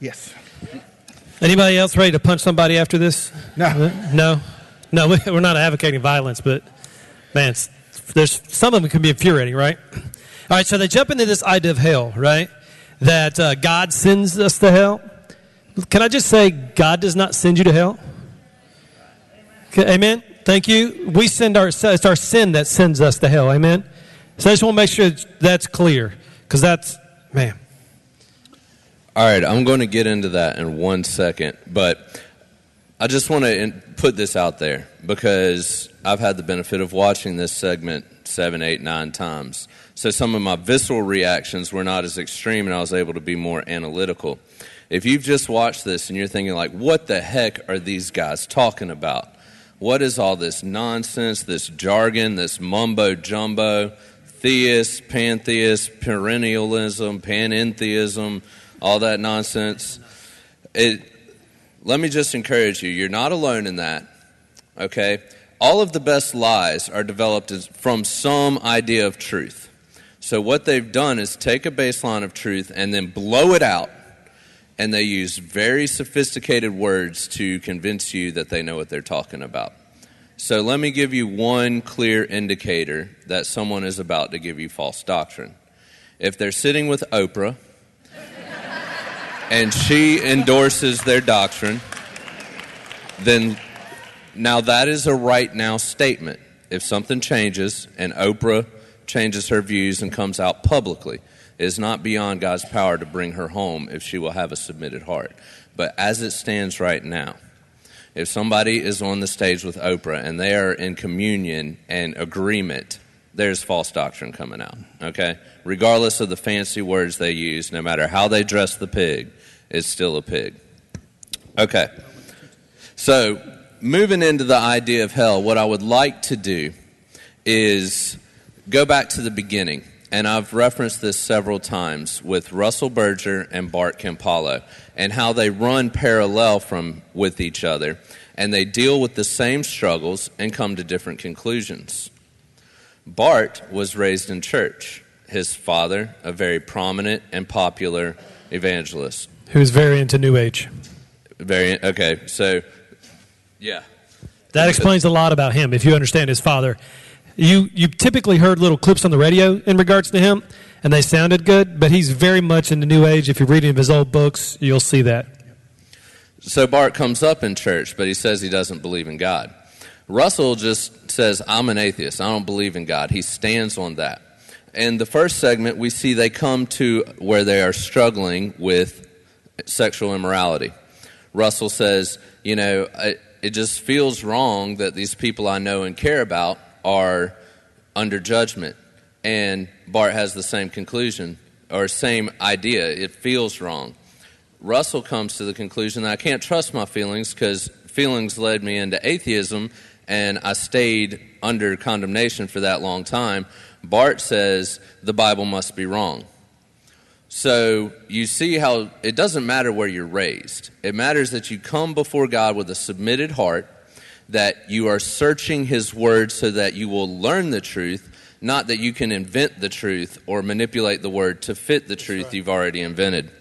Yes. Anybody else ready to punch somebody after this? No. No? No, we- we're not advocating violence, but man, there's some of them can be infuriating, right? All right, so they jump into this idea of hell, right? That uh, God sends us to hell. Can I just say, God does not send you to hell? Okay, amen. Thank you. We send our it's our sin that sends us to hell. Amen. So I just want to make sure that's clear because that's man. All right, I'm going to get into that in one second, but I just want to put this out there because I've had the benefit of watching this segment seven, eight, nine times. So some of my visceral reactions were not as extreme, and I was able to be more analytical. If you've just watched this and you're thinking, like, what the heck are these guys talking about? What is all this nonsense, this jargon, this mumbo jumbo, theist, pantheist, perennialism, panentheism, all that nonsense? It, let me just encourage you you're not alone in that, okay? All of the best lies are developed from some idea of truth. So, what they've done is take a baseline of truth and then blow it out and they use very sophisticated words to convince you that they know what they're talking about. So let me give you one clear indicator that someone is about to give you false doctrine. If they're sitting with Oprah and she endorses their doctrine, then now that is a right now statement. If something changes and Oprah changes her views and comes out publicly, it is not beyond God's power to bring her home if she will have a submitted heart. But as it stands right now, if somebody is on the stage with Oprah and they are in communion and agreement, there's false doctrine coming out. Okay? Regardless of the fancy words they use, no matter how they dress the pig, it's still a pig. Okay. So, moving into the idea of hell, what I would like to do is go back to the beginning. And I've referenced this several times with Russell Berger and Bart Campolo and how they run parallel from with each other and they deal with the same struggles and come to different conclusions. Bart was raised in church. His father, a very prominent and popular evangelist. Who's very into New Age. Very okay, so yeah. That explains a lot about him if you understand his father. You you typically heard little clips on the radio in regards to him, and they sounded good, but he's very much into New Age. If you're reading his old books, you'll see that. So Bart comes up in church, but he says he doesn't believe in God. Russell just says, I'm an atheist. I don't believe in God. He stands on that. In the first segment, we see they come to where they are struggling with sexual immorality. Russell says, You know, it, it just feels wrong that these people I know and care about are under judgment. And Bart has the same conclusion or same idea. It feels wrong. Russell comes to the conclusion that I can't trust my feelings because feelings led me into atheism and I stayed under condemnation for that long time. Bart says the Bible must be wrong. So you see how it doesn't matter where you're raised, it matters that you come before God with a submitted heart, that you are searching His Word so that you will learn the truth. Not that you can invent the truth or manipulate the word to fit the truth right. you've already invented.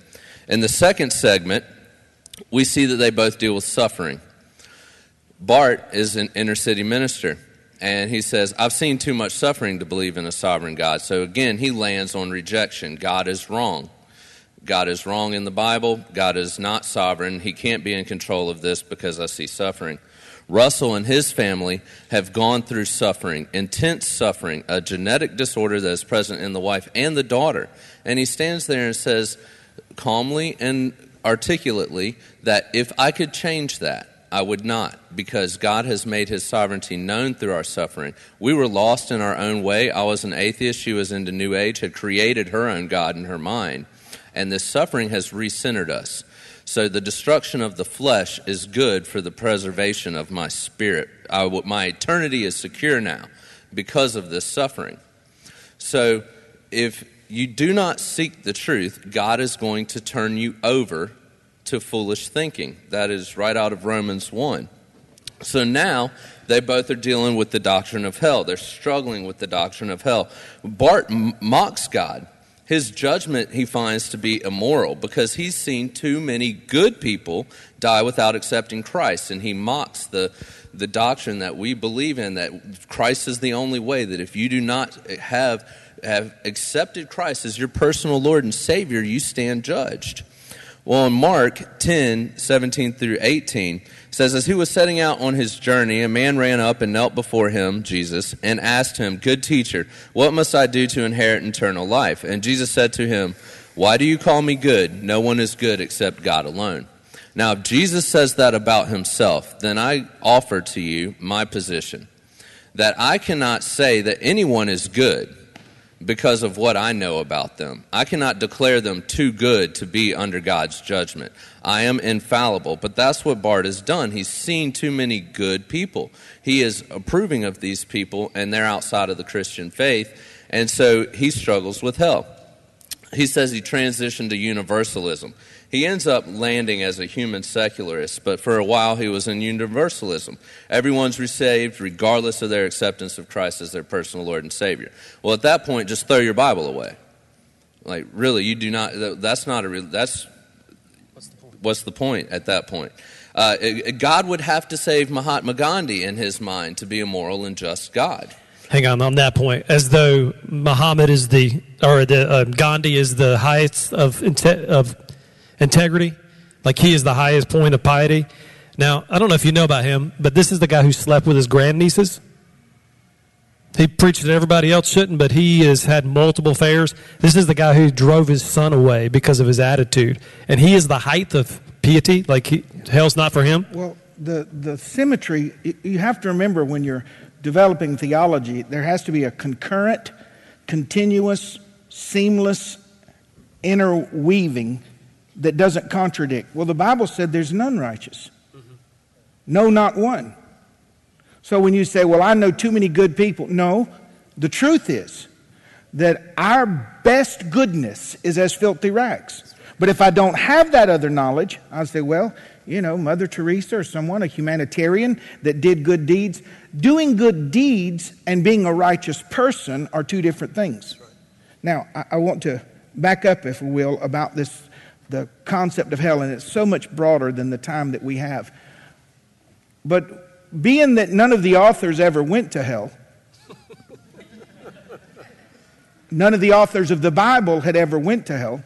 In the second segment, we see that they both deal with suffering. Bart is an inner city minister, and he says, I've seen too much suffering to believe in a sovereign God. So again, he lands on rejection. God is wrong. God is wrong in the Bible. God is not sovereign. He can't be in control of this because I see suffering. Russell and his family have gone through suffering, intense suffering, a genetic disorder that is present in the wife and the daughter. And he stands there and says, calmly and articulately, that if I could change that, I would not, because God has made his sovereignty known through our suffering. We were lost in our own way. I was an atheist. She was into New Age, had created her own God in her mind. And this suffering has recentered us. So the destruction of the flesh is good for the preservation of my spirit. I, my eternity is secure now because of this suffering. So if you do not seek the truth, God is going to turn you over to foolish thinking. That is right out of Romans 1. So now they both are dealing with the doctrine of hell. They're struggling with the doctrine of hell. Bart mocks God His judgment he finds to be immoral because he's seen too many good people die without accepting Christ, and he mocks the, the doctrine that we believe in that Christ is the only way, that if you do not have, have accepted Christ as your personal Lord and Savior, you stand judged. Well, in Mark 10 17 through 18, says, As he was setting out on his journey, a man ran up and knelt before him, Jesus, and asked him, Good teacher, what must I do to inherit eternal life? And Jesus said to him, Why do you call me good? No one is good except God alone. Now, if Jesus says that about himself, then I offer to you my position that I cannot say that anyone is good because of what I know about them. I cannot declare them too good to be under God's judgment. I am infallible. But that's what Bart has done. He's seen too many good people. He is approving of these people, and they're outside of the Christian faith. And so he struggles with hell. He says he transitioned to universalism. He ends up landing as a human secularist, but for a while he was in universalism. Everyone's received regardless of their acceptance of Christ as their personal Lord and Savior. Well, at that point, just throw your Bible away. Like, really, you do not, that's not a, real that's, what's the point, what's the point at that point? Uh, God would have to save Mahatma Gandhi in his mind to be a moral and just God. Hang on on that point, as though Muhammad is the or the uh, Gandhi is the highest of of integrity, like he is the highest point of piety. Now, I don't know if you know about him, but this is the guy who slept with his grandnieces. He preached that everybody else shouldn't, but he has had multiple affairs. This is the guy who drove his son away because of his attitude. And he is the height of piety. Like, he, hell's not for him. Well, the, the symmetry, you have to remember when you're developing theology, there has to be a concurrent, continuous, seamless interweaving that doesn't contradict. Well, the Bible said there's none righteous. Mm-hmm. No, not one. So when you say, well, I know too many good people, no, the truth is that our best goodness is as filthy rags. But if I don't have that other knowledge, I'll say, well, you know, Mother Teresa or someone, a humanitarian that did good deeds. Doing good deeds and being a righteous person are two different things. Now, I, I want to back up, if we will, about this the concept of hell, and it's so much broader than the time that we have. But being that none of the authors ever went to hell, none of the authors of the Bible had ever went to hell,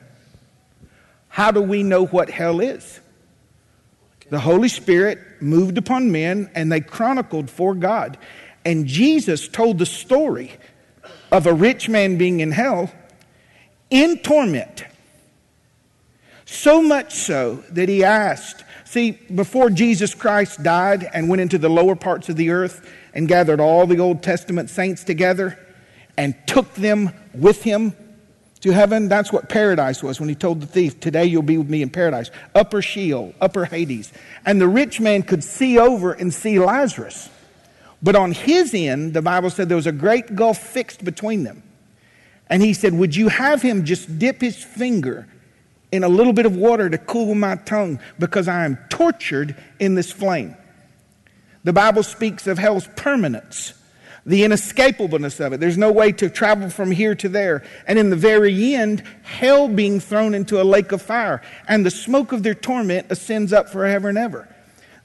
how do we know what hell is? The Holy Spirit moved upon men and they chronicled for God. And Jesus told the story of a rich man being in hell in torment so much so that he asked. See, before Jesus Christ died and went into the lower parts of the earth and gathered all the Old Testament saints together and took them with him to heaven, that's what paradise was when he told the thief, Today you'll be with me in paradise. Upper Sheol, upper Hades. And the rich man could see over and see Lazarus. But on his end, the Bible said there was a great gulf fixed between them. And he said, Would you have him just dip his finger in a little bit of water to cool my tongue because I am tortured in this flame. The Bible speaks of hell's permanence, the inescapableness of it. There's no way to travel from here to there. And in the very end, hell being thrown into a lake of fire, and the smoke of their torment ascends up forever and ever.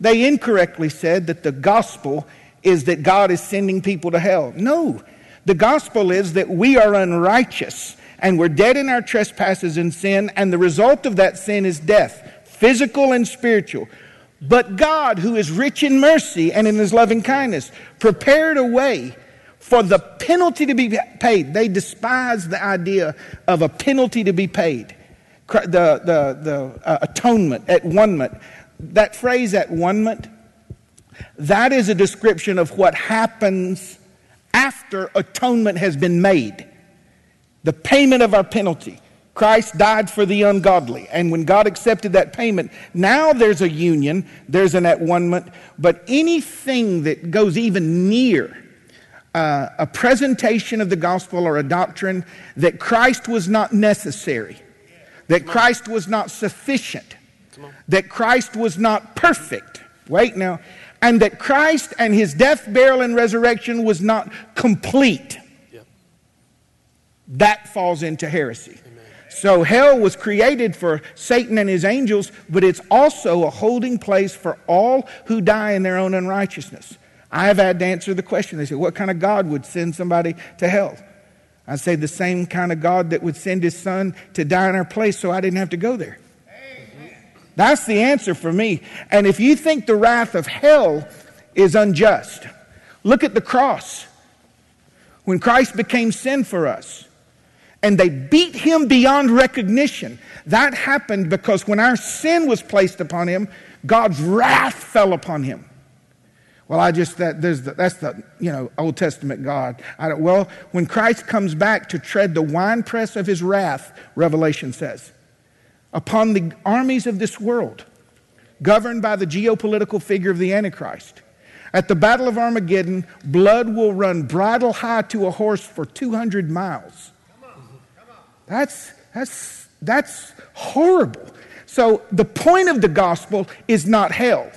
They incorrectly said that the gospel is that God is sending people to hell. No, the gospel is that we are unrighteous and we're dead in our trespasses and sin, and the result of that sin is death, physical and spiritual. But God, who is rich in mercy and in his loving kindness, prepared a way for the penalty to be paid. They despise the idea of a penalty to be paid. The, the, the uh, atonement, at one That phrase, at one that is a description of what happens after atonement has been made the payment of our penalty. Christ died for the ungodly. And when God accepted that payment, now there's a union, there's an at one but anything that goes even near uh, a presentation of the gospel or a doctrine that Christ was not necessary, that Christ was not sufficient, that Christ was not perfect. Wait now. And that Christ and his death, burial, and resurrection was not complete that falls into heresy. So hell was created for Satan and his angels, but it's also a holding place for all who die in their own unrighteousness. I have had to answer the question. They say, What kind of God would send somebody to hell? I say, The same kind of God that would send his son to die in our place so I didn't have to go there. That's the answer for me. And if you think the wrath of hell is unjust, look at the cross. When Christ became sin for us, and they beat him beyond recognition. That happened because when our sin was placed upon him, God's wrath fell upon him. Well, I just that there's the, that's the you know Old Testament God. I don't, well, when Christ comes back to tread the winepress of His wrath, Revelation says, upon the armies of this world, governed by the geopolitical figure of the Antichrist. At the Battle of Armageddon, blood will run bridle high to a horse for 200 miles. That's, that's, that's horrible. So the point of the gospel is not hell.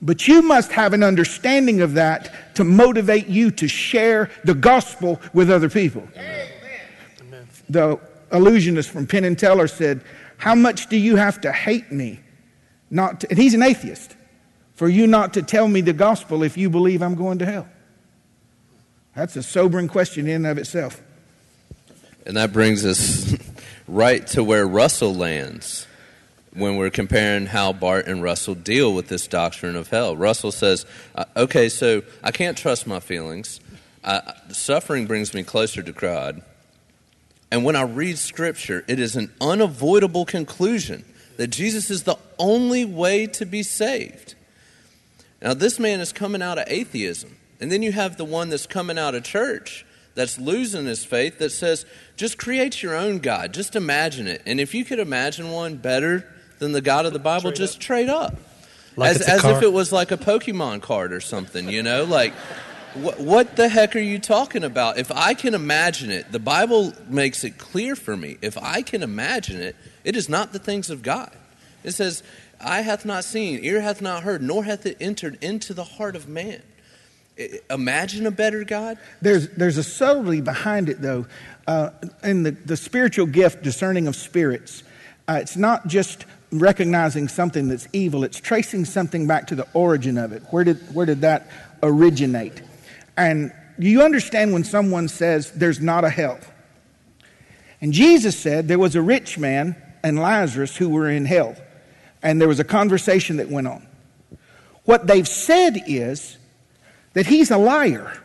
But you must have an understanding of that to motivate you to share the gospel with other people. Amen. The illusionist from Penn and Teller said, How much do you have to hate me? Not to, and he's an atheist, for you not to tell me the gospel if you believe I'm going to hell. That's a sobering question in and of itself. And that brings us right to where Russell lands when we're comparing how Bart and Russell deal with this doctrine of hell. Russell says, uh, okay, so I can't trust my feelings. Suffering brings me closer to God. And when I read Scripture, it is an unavoidable conclusion that Jesus is the only way to be saved. Now, this man is coming out of atheism. And then you have the one that's coming out of church that's losing his faith that says, just create your own God. Just imagine it. And if you could imagine one better than the God of the Bible, trade just up. trade up. Like as as if it was like a Pokemon card or something, you know? Like, what, what the heck are you talking about? If I can imagine it, the Bible makes it clear for me. If I can imagine it, it is not the things of God. It says, Eye hath not seen, ear hath not heard, nor hath it entered into the heart of man. Imagine a better God? There's, there's a subtlety behind it, though. Uh, in the, the spiritual gift, discerning of spirits, uh, it's not just recognizing something that's evil, it's tracing something back to the origin of it. Where did, where did that originate? And you understand when someone says there's not a hell? And Jesus said there was a rich man and Lazarus who were in hell. And there was a conversation that went on. What they've said is that he's a liar.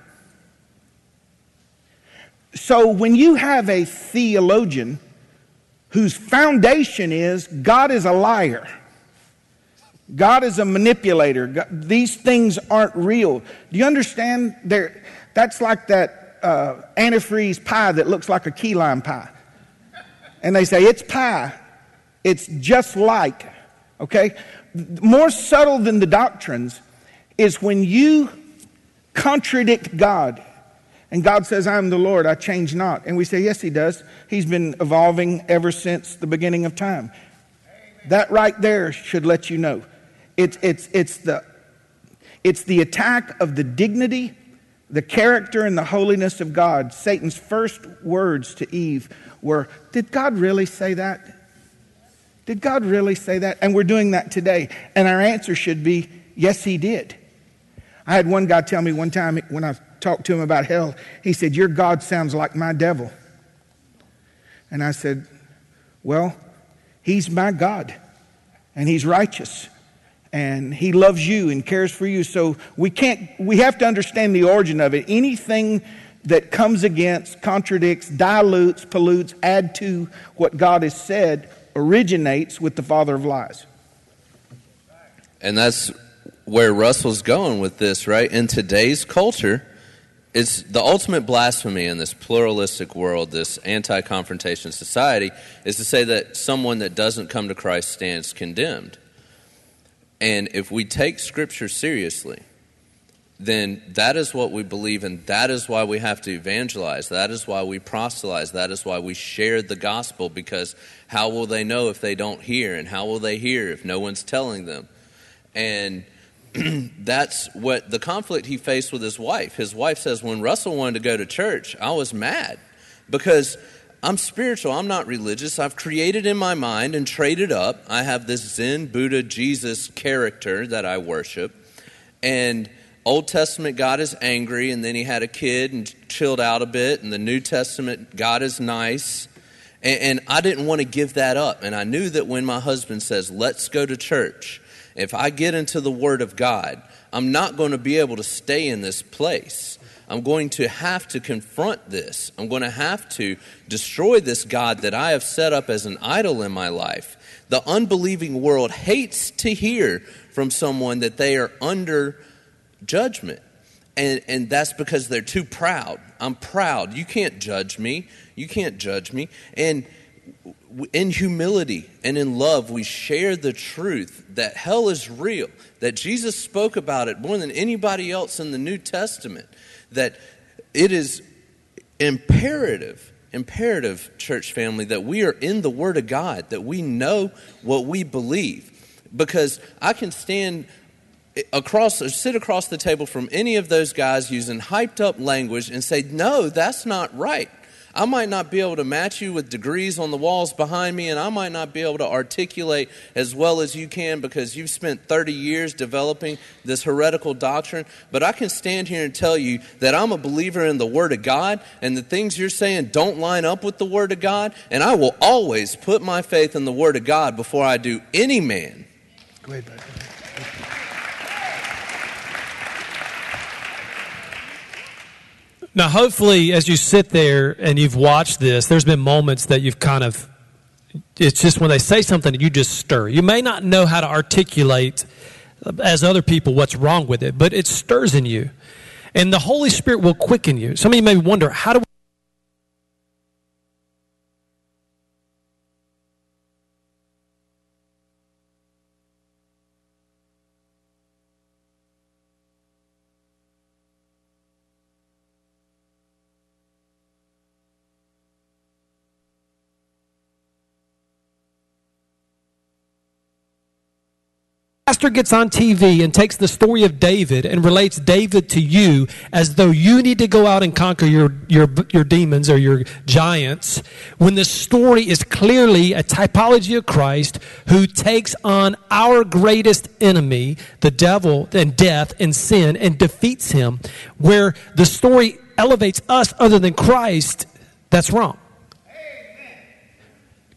So when you have a theologian whose foundation is God is a liar, God is a manipulator, God, these things aren't real. Do you understand? There, that's like that uh, antifreeze pie that looks like a key lime pie. And they say, it's pie. It's just like, okay? More subtle than the doctrines is when you contradict God. And God says, I'm the Lord, I change not. And we say, Yes, He does. He's been evolving ever since the beginning of time. That right there should let you know. It's, it's, it's, the, it's the attack of the dignity, the character, and the holiness of God. Satan's first words to Eve were, Did God really say that? Did God really say that? And we're doing that today. And our answer should be, Yes, He did. I had one guy tell me one time when I talked to him about hell, he said, Your God sounds like my devil. And I said, Well, he's my God, and he's righteous, and he loves you and cares for you. So we can't, we have to understand the origin of it. Anything that comes against, contradicts, dilutes, pollutes, add to what God has said originates with the father of lies. And that's where Russell's going with this, right? In today's culture, it's the ultimate blasphemy in this pluralistic world, this anti confrontation society, is to say that someone that doesn't come to Christ stands condemned. And if we take Scripture seriously, then that is what we believe, and that is why we have to evangelize. That is why we proselytize. That is why we share the gospel, because how will they know if they don't hear? And how will they hear if no one's telling them? And that's what the conflict he faced with his wife. His wife says, When Russell wanted to go to church, I was mad because I'm spiritual, I'm not religious. I've created in my mind and traded up. I have this Zen, Buddha, Jesus character that I worship. And Old Testament, God is angry, and then he had a kid and chilled out a bit. And the New Testament, God is nice. And, and I didn't want to give that up. And I knew that when my husband says, let's go to church, if I get into the Word of God, I'm not going to be able to stay in this place. I'm going to have to confront this. I'm going to have to destroy this God that I have set up as an idol in my life. The unbelieving world hates to hear from someone that they are under judgment. And, and that's because they're too proud. I'm proud. You can't judge me. You can't judge me. And in humility and in love, we share the truth that hell is real, that Jesus spoke about it more than anybody else in the New Testament, that it is imperative, imperative, church family, that we are in the Word of God, that we know what we believe. Because I can stand across sit across the table from any of those guys using hyped up language and say, no, that's not right. I might not be able to match you with degrees on the walls behind me, and I might not be able to articulate as well as you can because you've spent 30 years developing this heretical doctrine. But I can stand here and tell you that I'm a believer in the Word of God, and the things you're saying don't line up with the Word of God, and I will always put my faith in the Word of God before I do any man. Go ahead, buddy. Now, hopefully, as you sit there and you've watched this, there's been moments that you've kind of, it's just when they say something, you just stir. You may not know how to articulate as other people what's wrong with it, but it stirs in you. And the Holy Spirit will quicken you. Some of you may wonder, how do pastor gets on TV and takes the story of David and relates David to you as though you need to go out and conquer your, your, your demons or your giants, when the story is clearly a typology of Christ who takes on our greatest enemy, the devil and death and sin, and defeats him, where the story elevates us other than Christ, that's wrong.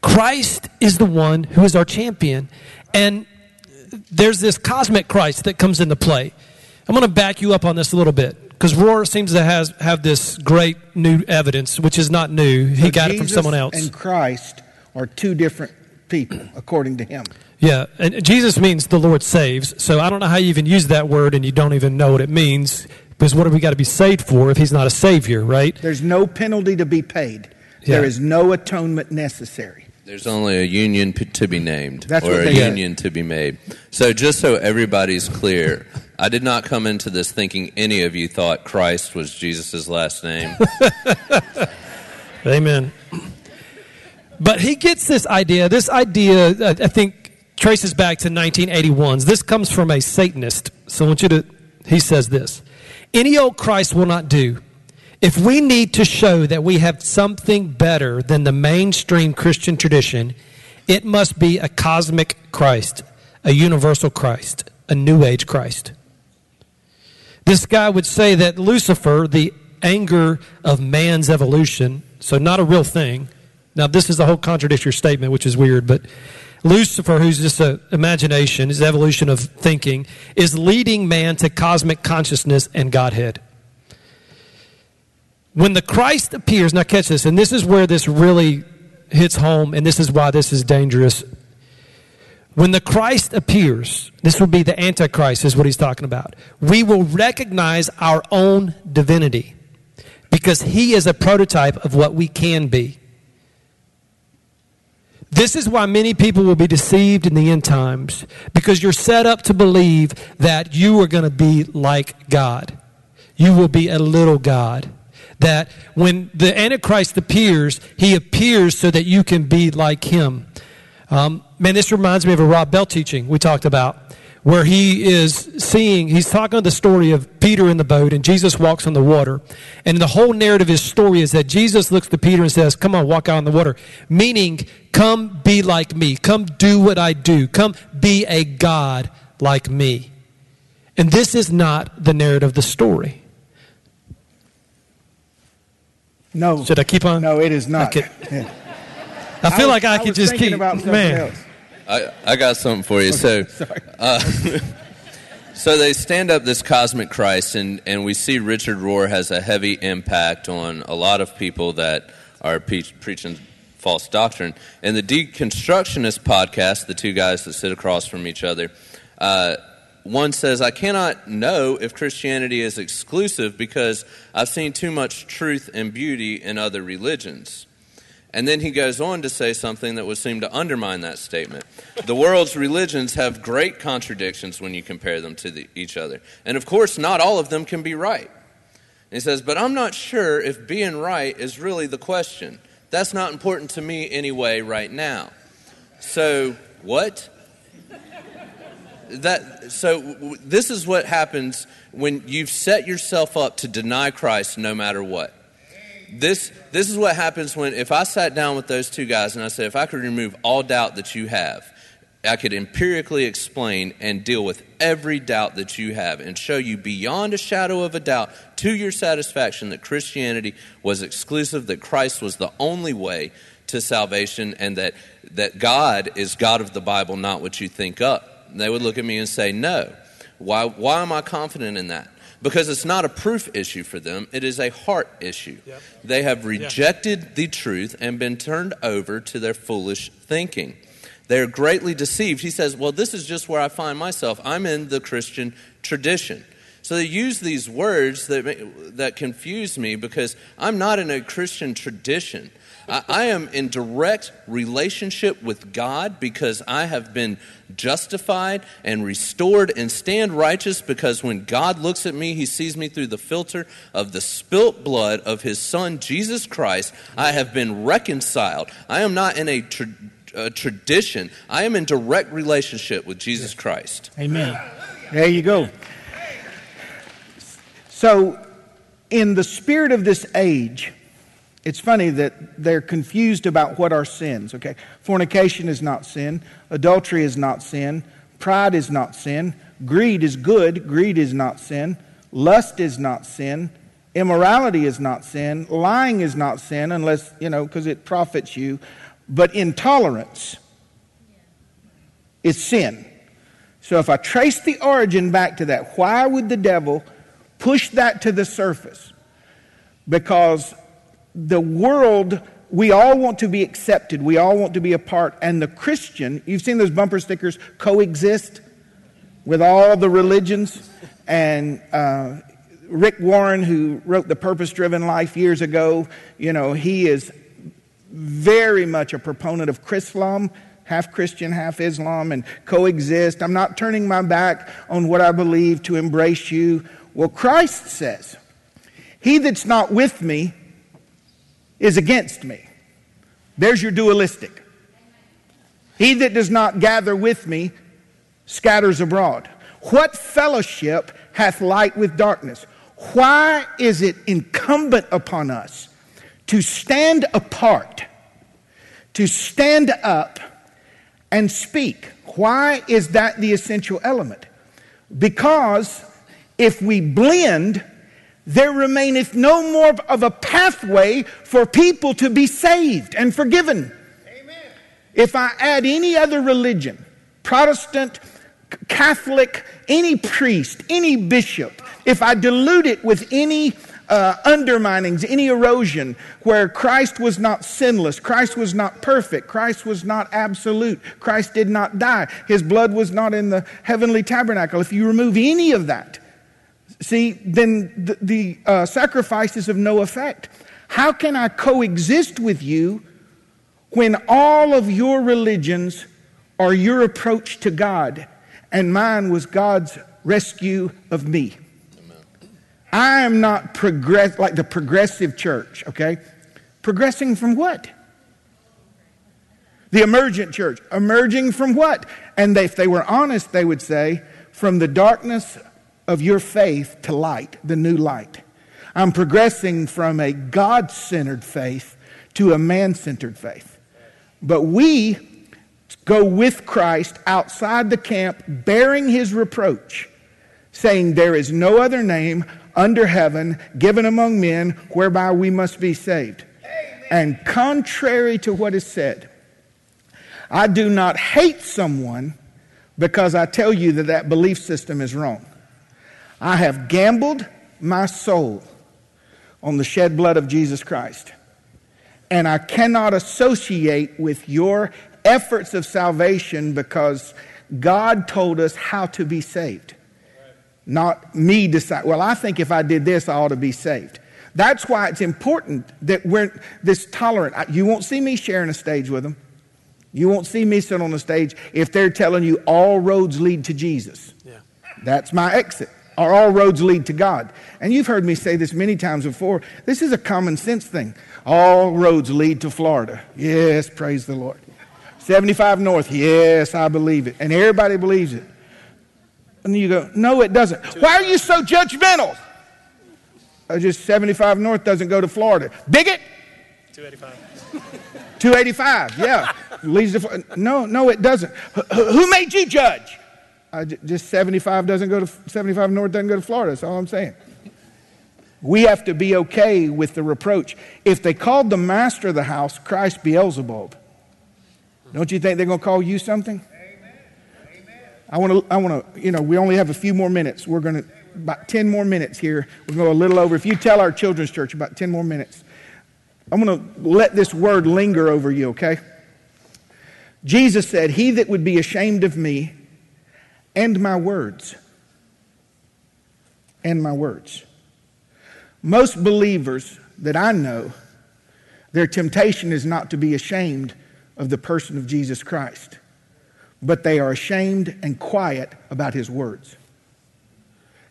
Christ is the one who is our champion. And there's this cosmic Christ that comes into play. I'm going to back you up on this a little bit because Rohr seems to has, have this great new evidence, which is not new. He so got Jesus it from someone else. And Christ are two different people, according to him. Yeah, and Jesus means the Lord saves. So I don't know how you even use that word and you don't even know what it means. Because what have we got to be saved for if he's not a savior, right? There's no penalty to be paid. Yeah. There is no atonement necessary. There's only a union p- to be named That's or a union to be made. So, just so everybody's clear, I did not come into this thinking any of you thought Christ was Jesus' last name. Amen. But he gets this idea. This idea, uh, I think, traces back to 1981. This comes from a Satanist. So I want you to, he says this Any old Christ will not do. If we need to show that we have something better than the mainstream Christian tradition, it must be a cosmic Christ, a universal Christ, a new age Christ. This guy would say that Lucifer, the anger of man's evolution, so not a real thing. Now, this is a whole contradictory statement, which is weird, but Lucifer, who's just an imagination, his evolution of thinking, is leading man to cosmic consciousness and Godhead. When the Christ appears, now catch this, and this is where this really hits home, and this is why this is dangerous. When the Christ appears, this will be the Antichrist, is what he's talking about. We will recognize our own divinity because he is a prototype of what we can be. This is why many people will be deceived in the end times because you're set up to believe that you are going to be like God. You will be a little God that when the Antichrist appears, he appears so that you can be like him. Um, man, this reminds me of a Rob Bell teaching we talked about, where he is seeing, he's talking the story of Peter in the boat and Jesus walks on the water. And the whole narrative of his story is that Jesus looks to Peter and says, Come on, walk out on the water. Meaning, come be like me. Come do what I do. Come be a God like me. And this is not the narrative of the story. No. Should I keep on? No, it is not. Okay. I feel was- like I, I could just keep. about man. else. I, I got something for you. So, uh, so they stand up this cosmic Christ, and, and we see Richard Rohr has a heavy impact on a lot of people that are pe- preaching false doctrine. And the Deconstructionist podcast, the two guys that sit across from each other, uh, one says, I cannot know if Christianity is exclusive because I've seen too much truth and beauty in other religions. And then he goes on to say something that would seem to undermine that statement. The world's religions have great contradictions when you compare them to the, each other. And of course, not all of them can be right. And he says, But I'm not sure if being right is really the question. That's not important to me anyway, right now. So, what? That, so, w- this is what happens when you've set yourself up to deny Christ no matter what this this is what happens when if I sat down with those two guys and I said if I could remove all doubt that you have, I could empirically explain and deal with every doubt that you have and show you beyond a shadow of a doubt to your satisfaction that Christianity was exclusive, that Christ was the only way to salvation and that that God is God of the Bible, not what you think up. They would look at me and say, "No. Why why am I confident in that?" Because it's not a proof issue for them, it is a heart issue. Yep. They have rejected the truth and been turned over to their foolish thinking. They're greatly deceived. He says, Well, this is just where I find myself. I'm in the Christian tradition. So they use these words that, that confuse me because I'm not in a Christian tradition. I, I am in direct relationship with God because I have been justified and restored and stand righteous because when God looks at me, he sees me through the filter of the spilt blood of his son, Jesus Christ. I have been reconciled. I am not in a, tra- a tradition, I am in direct relationship with Jesus Christ. Amen. There you go. So, in the spirit of this age, it's funny that they're confused about what are sins, okay? Fornication is not sin, adultery is not sin, pride is not sin, greed is good, greed is not sin, lust is not sin, immorality is not sin, lying is not sin unless, you know, because it profits you, but intolerance is sin. So if I trace the origin back to that, why would the devil push that to the surface? Because the world, we all want to be accepted, we all want to be a part, and the Christian, you've seen those bumper stickers, coexist with all the religions. And uh, Rick Warren, who wrote The Purpose Driven Life years ago, you know, he is very much a proponent of Chrislam, half Christian, half Islam, and coexist. I'm not turning my back on what I believe to embrace you. Well, Christ says, He that's not with me is against me. There's your dualistic. He that does not gather with me scatters abroad. What fellowship hath light with darkness? Why is it incumbent upon us to stand apart, to stand up and speak? Why is that the essential element? Because if we blend, there remaineth no more of a pathway for people to be saved and forgiven. If I add any other religion, Protestant, Catholic, any priest, any bishop, if I dilute it with any uh, underminings, any erosion where Christ was not sinless, Christ was not perfect, Christ was not absolute, Christ did not die, his blood was not in the heavenly tabernacle, if you remove any of that, see, then the, the uh, sacrifice is of no effect. How can I coexist with you when all of your religions are your approach to God and mine was God's rescue of me? I am not progress like the progressive church, okay? Progressing from what? The emergent church. Emerging from what? And they, if they were honest, they would say, from the darkness of your faith to light, the new light. I'm progressing from a God centered faith to a man centered faith. But we go with Christ outside the camp, bearing his reproach, saying, There is no other name under heaven given among men whereby we must be saved. And contrary to what is said, I do not hate someone because I tell you that that belief system is wrong. I have gambled my soul on the shed blood of Jesus Christ. And I cannot associate with your efforts of salvation because God told us how to be saved. Not me decide, well, I think if I did this, I ought to be saved. That's why it's important that we're this tolerant. You won't see me sharing a stage with them. You won't see me sit on the stage if they're telling you all roads lead to Jesus. Yeah. That's my exit. Or all roads lead to God. And you've heard me say this many times before. This is a common sense thing. All roads lead to Florida. Yes, praise the Lord. 75 North. Yes, I believe it. And everybody believes it. And you go, no, it doesn't. Why are you so judgmental? Uh, just 75 North doesn't go to Florida. Bigot? 285. 285, yeah. Leads to, no, no, it doesn't. Who made you judge? Just 75 doesn't go to 75 North doesn't go to Florida. That's all I'm saying. We have to be okay with the reproach. If they called the master of the house Christ Beelzebub, don't you think they're going to call you something? I want to, I want to, you know, we only have a few more minutes. We're going to, about 10 more minutes here. We're going to go a little over. If you tell our children's church about 10 more minutes, I'm going to let this word linger over you, okay? Jesus said, He that would be ashamed of me and my words, and my words. Most believers that I know, their temptation is not to be ashamed of the person of Jesus Christ, but they are ashamed and quiet about his words.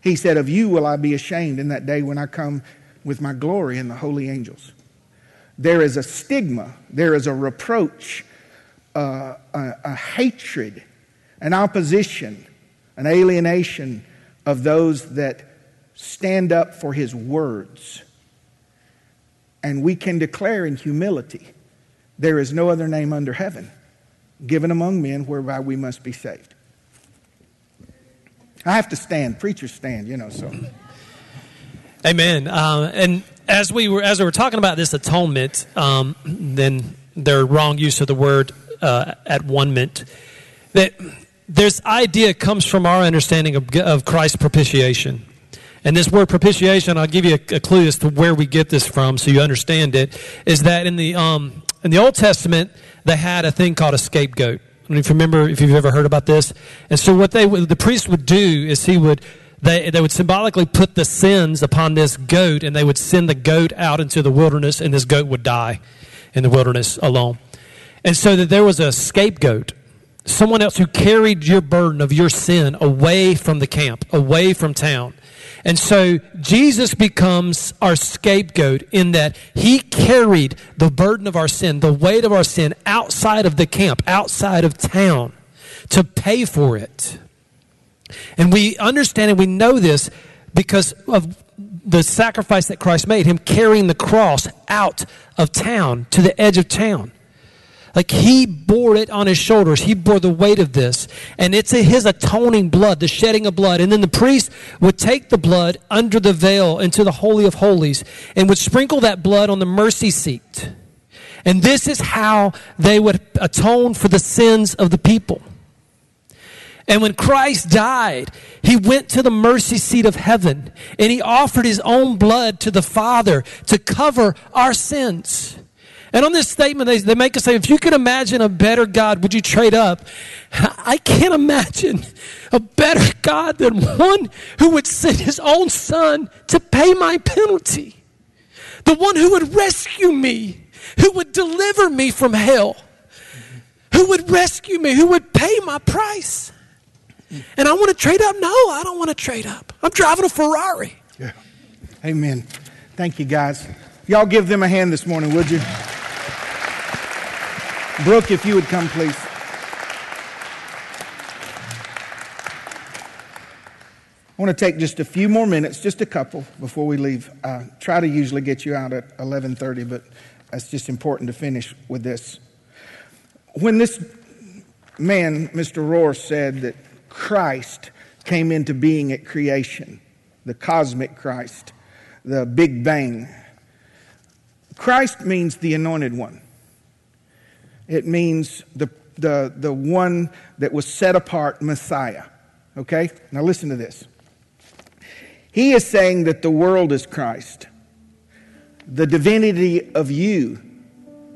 He said, Of you will I be ashamed in that day when I come with my glory and the holy angels. There is a stigma, there is a reproach, uh, a, a hatred, an opposition, an alienation of those that stand up for his words. And we can declare in humility there is no other name under heaven given among men whereby we must be saved. I have to stand. Preachers stand, you know, so. Amen. Uh, and as we were as we were talking about this atonement, um, then their wrong use of the word uh, at one meant that this idea comes from our understanding of, of Christ's propitiation. And this word propitiation, I'll give you a, a, clue as to where we get this from so you understand it, is that in the, um, in the Old Testament, they had a thing called a scapegoat. I don't know if you remember if you've ever heard about this. And so what they the priest would do is he would they, they would symbolically put the sins upon this goat and they would send the goat out into the wilderness and this goat would die in the wilderness alone. And so that there was a scapegoat, someone else who carried your burden of your sin away from the camp, away from town. And so Jesus becomes our scapegoat in that he carried the burden of our sin, the weight of our sin outside of the camp, outside of town to pay for it. And we understand and we know this because of the sacrifice that Christ made, him carrying the cross out of town to the edge of town. Like he bore it on his shoulders. He bore the weight of this. And it's his atoning blood, the shedding of blood. And then the priest would take the blood under the veil into the Holy of Holies and would sprinkle that blood on the mercy seat. And this is how they would atone for the sins of the people. And when Christ died, he went to the mercy seat of heaven and he offered his own blood to the Father to cover our sins. And on this statement, they, they make us say, if you could imagine a better God, would you trade up? I can't imagine a better God than one who would send his own son to pay my penalty. The one who would rescue me, who would deliver me from hell, who would rescue me, who would pay my price. And I want to trade up? No, I don't want to trade up. I'm driving a Ferrari. Yeah. Amen. Thank you, guys. Y'all give them a hand this morning, would you? Brooke, if you would come, please. I want to take just a few more minutes, just a couple, before we leave. I try to usually get you out at 11:30, but it's just important to finish with this. When this man, Mr. Rohr, said that Christ came into being at creation, the cosmic Christ, the Big Bang. Christ means the anointed one. It means the, the, the one that was set apart, Messiah. Okay? Now listen to this. He is saying that the world is Christ. The divinity of you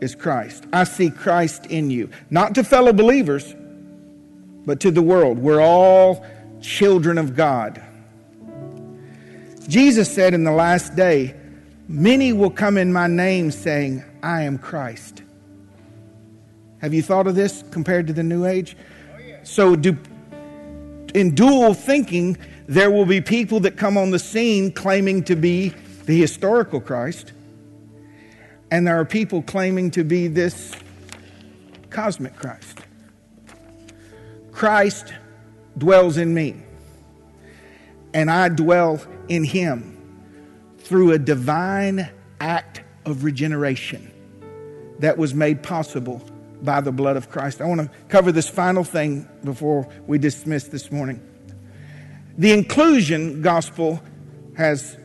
is Christ. I see Christ in you. Not to fellow believers, but to the world. We're all children of God. Jesus said in the last day, Many will come in my name saying, I am Christ. Have you thought of this compared to the New Age? So, do, in dual thinking, there will be people that come on the scene claiming to be the historical Christ, and there are people claiming to be this cosmic Christ. Christ dwells in me, and I dwell in him through a divine act of regeneration that was made possible by the blood of Christ. I want to cover this final thing before we dismiss this morning. The inclusion gospel has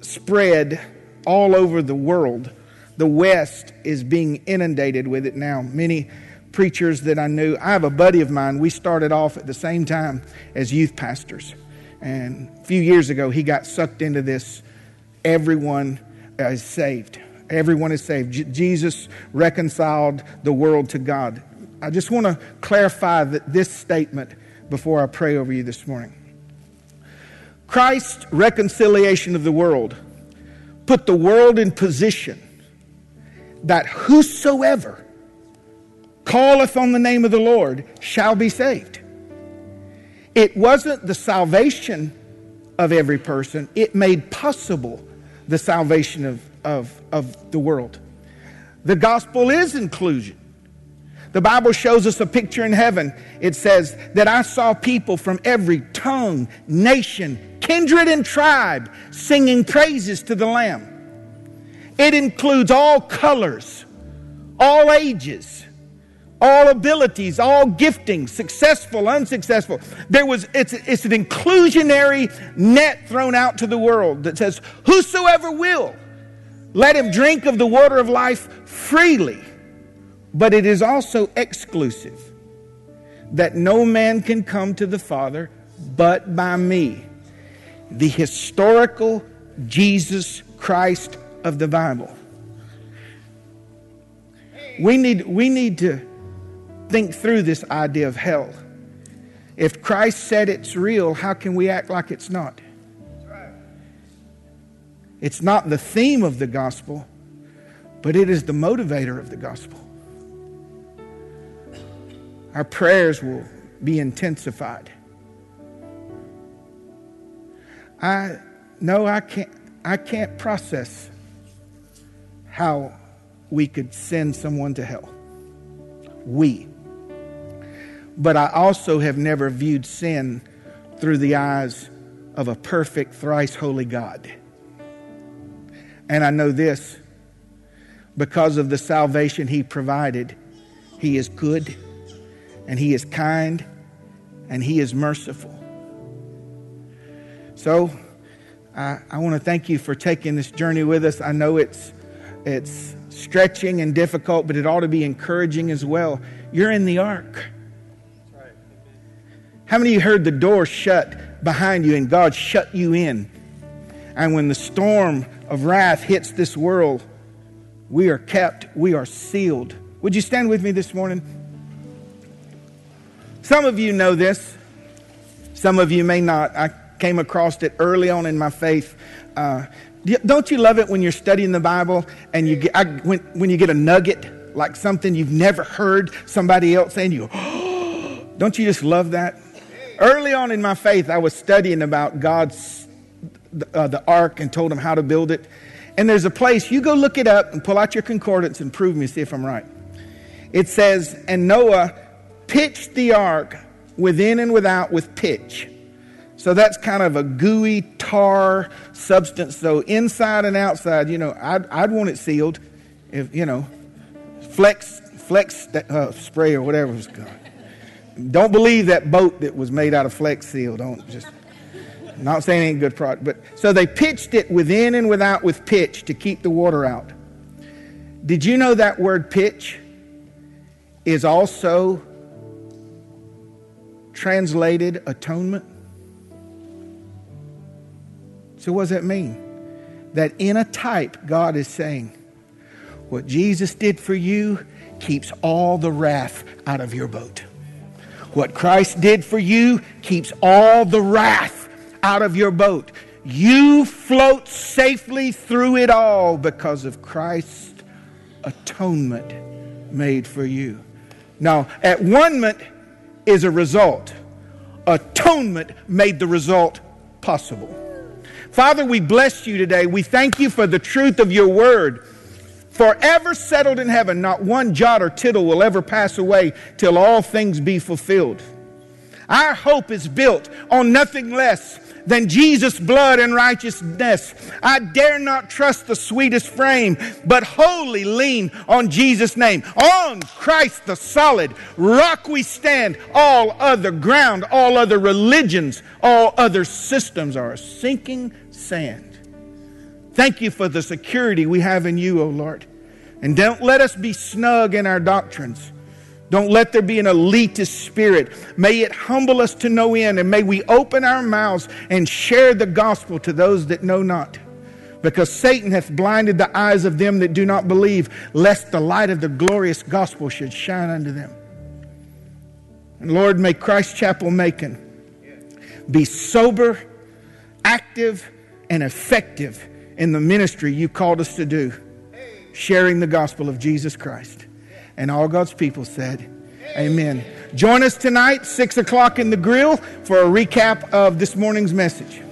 spread all over the world. The West is being inundated with it now. Many preachers that I knew, I have a buddy of mine, we started off at the same time as youth pastors. And a few years ago, he got sucked into this. Everyone is saved. Everyone is saved. J- Jesus reconciled the world to God. I just want to clarify that this statement before I pray over you this morning. Christ's reconciliation of the world put the world in position that whosoever calleth on the name of the Lord shall be saved. It wasn't the salvation of every person, it made possible the salvation of, of, of the world. The gospel is inclusion. The Bible shows us a picture in heaven. It says that I saw people from every tongue, nation, kindred, and tribe singing praises to the Lamb. It includes all colors, all ages, all abilities, all giftings, successful, unsuccessful. There was it's, it's an inclusionary net thrown out to the world that says, Whosoever will, let him drink of the water of life freely but it is also exclusive that no man can come to the Father but by me. The historical Jesus Christ of the Bible. We need, we need to think through this idea of hell. If Christ said it's real, how can we act like it's not? It's not the theme of the gospel, but it is the motivator of the gospel our prayers will be intensified. I no, I can't I can't process how we could send someone to hell. We. But I also have never viewed sin through the eyes of a perfect, thrice holy God. And I know this because of the salvation He provided, He is good and He is kind and He is merciful. So, I, I want to thank you for taking this journey with us. I know it's, it's stretching and difficult, but it ought to be encouraging as well. You're in the ark. How many of you heard the door shut behind you and God shut you in? And when the storm of wrath hits this world, we are kept, we are sealed. Would you stand with me this morning? Some of you know this, some of you may not. I came across it early on in my faith. Uh, don't you love it when you're studying the Bible and you get, I, when, when you get a nugget, like something you've never heard somebody else saying, you oh, don't you just love that? Early on in my faith, I was studying about God's uh, the ark and told him how to build it. And there's a place, you go look it up and pull out your concordance and prove me, see if I'm right. It says, And Noah pitched the ark within and without with pitch, So that's kind of a gooey tar substance. So inside and outside, you know, I'd, I'd want it sealed. If you know, flex flex uh, spray or whatever was called. Don't believe that boat that was made out of flex seal. Don't just. Not saying ain't good product, but so they pitched it within and without with pitch to keep the water out. Did you know that word pitch is also translated atonement? So, what does that mean? That in a type, God is saying, What Jesus did for you keeps all the wrath out of your boat. What Christ did for you keeps all the wrath out of your boat. You float safely through it all because of Christ's atonement made for you. Now, at one is a result. Atonement made the result possible. Father, we bless you today. We thank you for the truth of your word. Forever settled in heaven, not one jot or tittle will ever pass away till all things be fulfilled. Our hope is built on nothing less than Jesus' blood and righteousness. I dare not trust the sweetest frame, but wholly lean on Jesus' name. On Christ the solid rock we stand. All other ground, all other religions, all other systems are a sinking sand. Thank you for the security we have in you, O Lord. And don't let us be snug in our doctrines. Don't let there be an elitist spirit. May it humble us to no end, and may we open our mouths and share the gospel to those that know not. Because Satan hath blinded the eyes of them that do not believe, lest the light of the glorious gospel should shine unto them. And Lord, may Christ Chapel Macon be sober, active, and effective in the ministry you called us to do, sharing the gospel of Jesus Christ. And all God's people said, Amen. Join us tonight, 6 o'clock in the grill, for a recap of this morning's message.